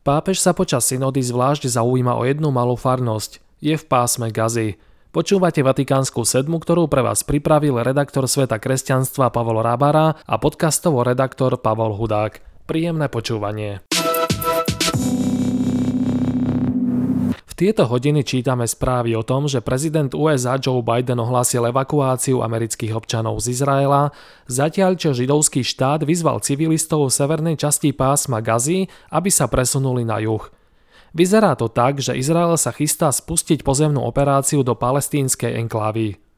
Pápež sa počas synody zvlášť zaujíma o jednu malú farnosť. Je v pásme Gazy. Počúvate Vatikánsku sedmu, ktorú pre vás pripravil redaktor Sveta kresťanstva Pavol Rábara a podcastovo redaktor Pavol Hudák. Príjemné počúvanie. Tieto hodiny čítame správy o tom, že prezident USA Joe Biden ohlásil evakuáciu amerických občanov z Izraela, zatiaľ čo židovský štát vyzval civilistov v severnej časti pásma Gazy, aby sa presunuli na juh. Vyzerá to tak, že Izrael sa chystá spustiť pozemnú operáciu do palestínskej enklávy.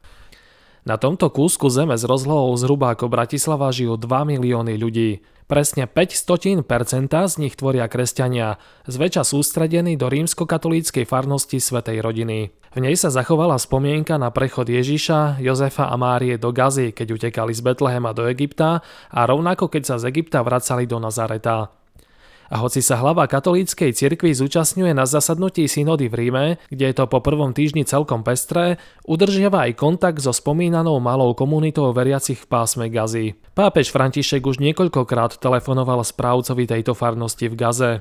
Na tomto kúsku zeme s rozlohou zhruba ako Bratislava žijú 2 milióny ľudí. Presne 5% z nich tvoria kresťania, zväčša sústredení do rímskokatolíckej farnosti Svetej rodiny. V nej sa zachovala spomienka na prechod Ježiša, Jozefa a Márie do Gazy, keď utekali z Betlehema do Egypta a rovnako keď sa z Egypta vracali do Nazareta. A hoci sa hlava katolíckej cirkvi zúčastňuje na zasadnutí synody v Ríme, kde je to po prvom týždni celkom pestré, udržiava aj kontakt so spomínanou malou komunitou veriacich v pásme Gazy. Pápež František už niekoľkokrát telefonoval správcovi tejto farnosti v Gaze.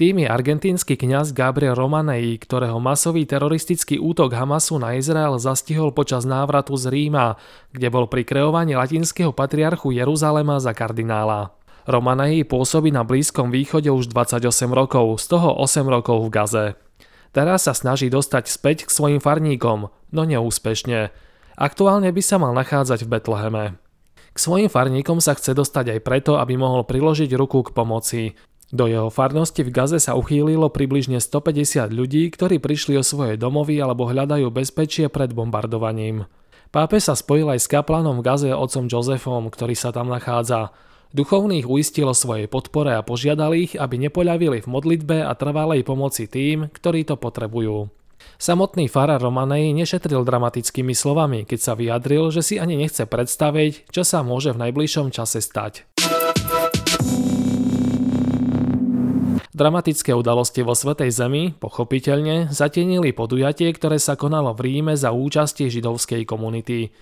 Tým je argentínsky kňaz Gabriel Romanej, ktorého masový teroristický útok Hamasu na Izrael zastihol počas návratu z Ríma, kde bol pri kreovaní latinského patriarchu Jeruzalema za kardinála. Romanei pôsobí na Blízkom východe už 28 rokov, z toho 8 rokov v Gaze. Teraz sa snaží dostať späť k svojim farníkom, no neúspešne. Aktuálne by sa mal nachádzať v Betleheme. K svojim farníkom sa chce dostať aj preto, aby mohol priložiť ruku k pomoci. Do jeho farnosti v Gaze sa uchýlilo približne 150 ľudí, ktorí prišli o svoje domovy alebo hľadajú bezpečie pred bombardovaním. Pápe sa spojil aj s kaplanom v Gaze otcom Josefom, ktorý sa tam nachádza. Duchovných uistil o svojej podpore a požiadal ich, aby nepoľavili v modlitbe a trvalej pomoci tým, ktorí to potrebujú. Samotný farár Romanej nešetril dramatickými slovami, keď sa vyjadril, že si ani nechce predstaviť, čo sa môže v najbližšom čase stať. Dramatické udalosti vo Svetej Zemi, pochopiteľne, zatienili podujatie, ktoré sa konalo v Ríme za účasti židovskej komunity.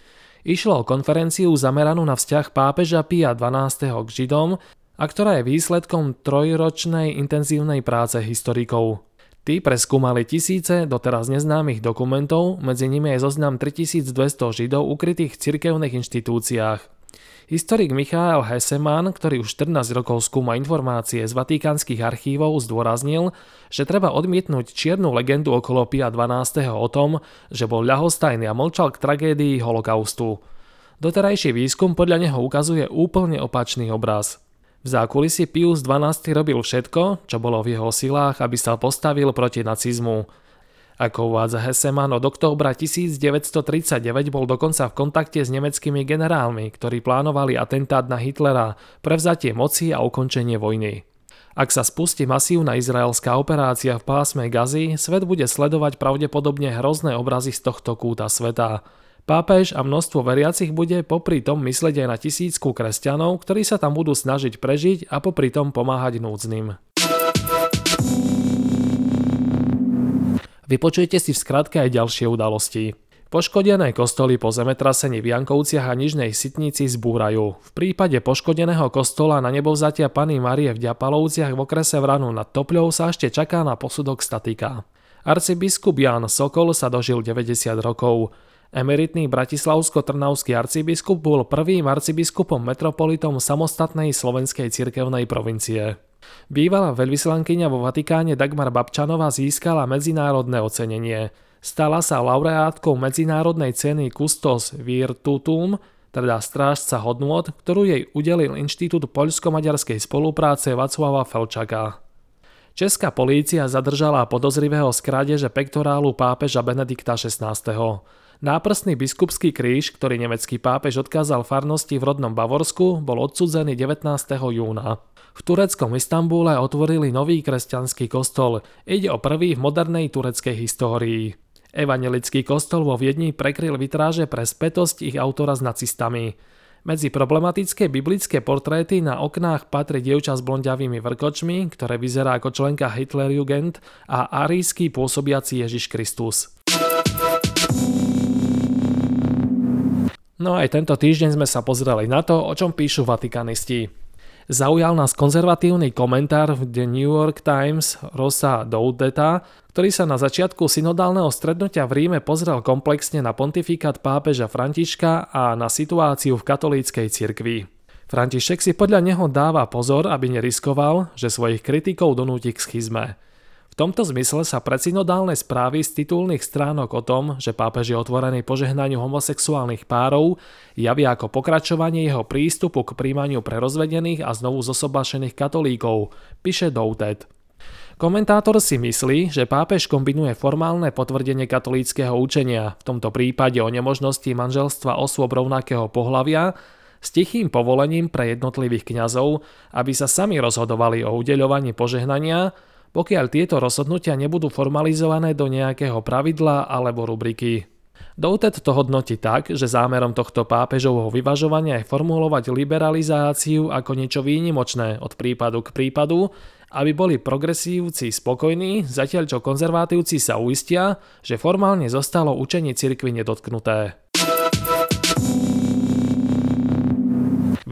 Išlo o konferenciu zameranú na vzťah pápeža Pia XII k Židom a ktorá je výsledkom trojročnej intenzívnej práce historikov. Tí preskúmali tisíce doteraz neznámych dokumentov, medzi nimi je zoznam 3200 Židov ukrytých v cirkevných inštitúciách. Historik Michael Heseman, ktorý už 14 rokov skúma informácie z vatikánskych archívov, zdôraznil, že treba odmietnúť čiernu legendu okolo Pia 12. o tom, že bol ľahostajný a mlčal k tragédii holokaustu. Doterajší výskum podľa neho ukazuje úplne opačný obraz. V zákulisí Pius XII robil všetko, čo bolo v jeho silách, aby sa postavil proti nacizmu. Ako uvádza Hesseman, od októbra 1939 bol dokonca v kontakte s nemeckými generálmi, ktorí plánovali atentát na Hitlera, prevzatie moci a ukončenie vojny. Ak sa spustí masívna izraelská operácia v pásme Gazy, svet bude sledovať pravdepodobne hrozné obrazy z tohto kúta sveta. Pápež a množstvo veriacich bude popri tom myslieť aj na tisícku kresťanov, ktorí sa tam budú snažiť prežiť a popri tom pomáhať núdznym. Vypočujte si v skratke aj ďalšie udalosti. Poškodené kostoly po zemetrasení v Jankovciach a Nižnej Sitnici zbúrajú. V prípade poškodeného kostola na nebovzatia Pany Marie v Ďapalovciach v okrese Vranu nad Topľou sa ešte čaká na posudok statika. Arcibiskup Jan Sokol sa dožil 90 rokov. Emeritný bratislavsko-trnavský arcibiskup bol prvým arcibiskupom metropolitom samostatnej slovenskej cirkevnej provincie. Bývalá veľvyslankyňa vo Vatikáne Dagmar Babčanová získala medzinárodné ocenenie. Stala sa laureátkou medzinárodnej ceny Custos Virtutum, teda strážca hodnôt, ktorú jej udelil Inštitút poľsko-maďarskej spolupráce Vaclava Felčaka. Česká polícia zadržala podozrivého z krádeže pektorálu pápeža Benedikta XVI. Náprstný biskupský kríž, ktorý nemecký pápež odkázal farnosti v rodnom Bavorsku, bol odsudzený 19. júna. V tureckom Istambule otvorili nový kresťanský kostol. Ide o prvý v modernej tureckej histórii. Evangelický kostol vo Viedni prekryl vitráže pre spätosť ich autora s nacistami. Medzi problematické biblické portréty na oknách patrí dievča s blondiavými vrkočmi, ktoré vyzerá ako členka Hitlerjugend a arísky pôsobiaci Ježiš Kristus. No aj tento týždeň sme sa pozreli na to, o čom píšu vatikanisti. Zaujal nás konzervatívny komentár v The New York Times Rosa Doudeta, ktorý sa na začiatku synodálneho stretnutia v Ríme pozrel komplexne na pontifikát pápeža Františka a na situáciu v katolíckej cirkvi. František si podľa neho dáva pozor, aby neriskoval, že svojich kritikov donúti k schizme. V tomto zmysle sa predsynodálne správy z titulných stránok o tom, že pápež je otvorený požehnaniu homosexuálnych párov, javia ako pokračovanie jeho prístupu k príjmaniu pre rozvedených a znovu zosobášených katolíkov, píše Doutet. Komentátor si myslí, že pápež kombinuje formálne potvrdenie katolíckého učenia, v tomto prípade o nemožnosti manželstva osôb rovnakého pohlavia, s tichým povolením pre jednotlivých kňazov, aby sa sami rozhodovali o udeľovaní požehnania, pokiaľ tieto rozhodnutia nebudú formalizované do nejakého pravidla alebo rubriky. Doutet to hodnotí tak, že zámerom tohto pápežovho vyvažovania je formulovať liberalizáciu ako niečo výnimočné od prípadu k prípadu, aby boli progresívci spokojní, zatiaľ čo konzervatívci sa uistia, že formálne zostalo učenie cirkvi nedotknuté.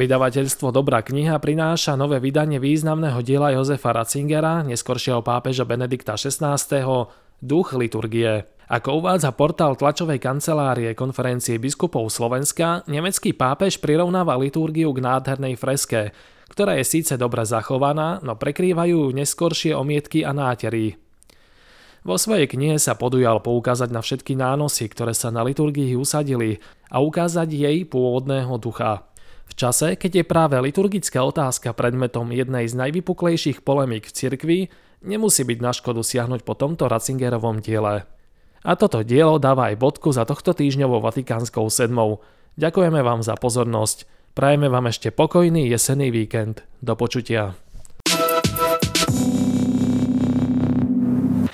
Vydavateľstvo Dobrá kniha prináša nové vydanie významného diela Jozefa Ratzingera, neskoršieho pápeža Benedikta XVI. Duch liturgie. Ako uvádza portál tlačovej kancelárie konferencie biskupov Slovenska, nemecký pápež prirovnáva liturgiu k nádhernej freske, ktorá je síce dobre zachovaná, no prekrývajú neskoršie omietky a nátery. Vo svojej knihe sa podujal poukázať na všetky nánosy, ktoré sa na liturgii usadili a ukázať jej pôvodného ducha. V čase, keď je práve liturgická otázka predmetom jednej z najvypuklejších polemík v cirkvi, nemusí byť na škodu siahnuť po tomto Ratzingerovom diele. A toto dielo dáva aj bodku za tohto týždňovou Vatikánskou sedmou. Ďakujeme vám za pozornosť. Prajeme vám ešte pokojný jesenný víkend. Do počutia.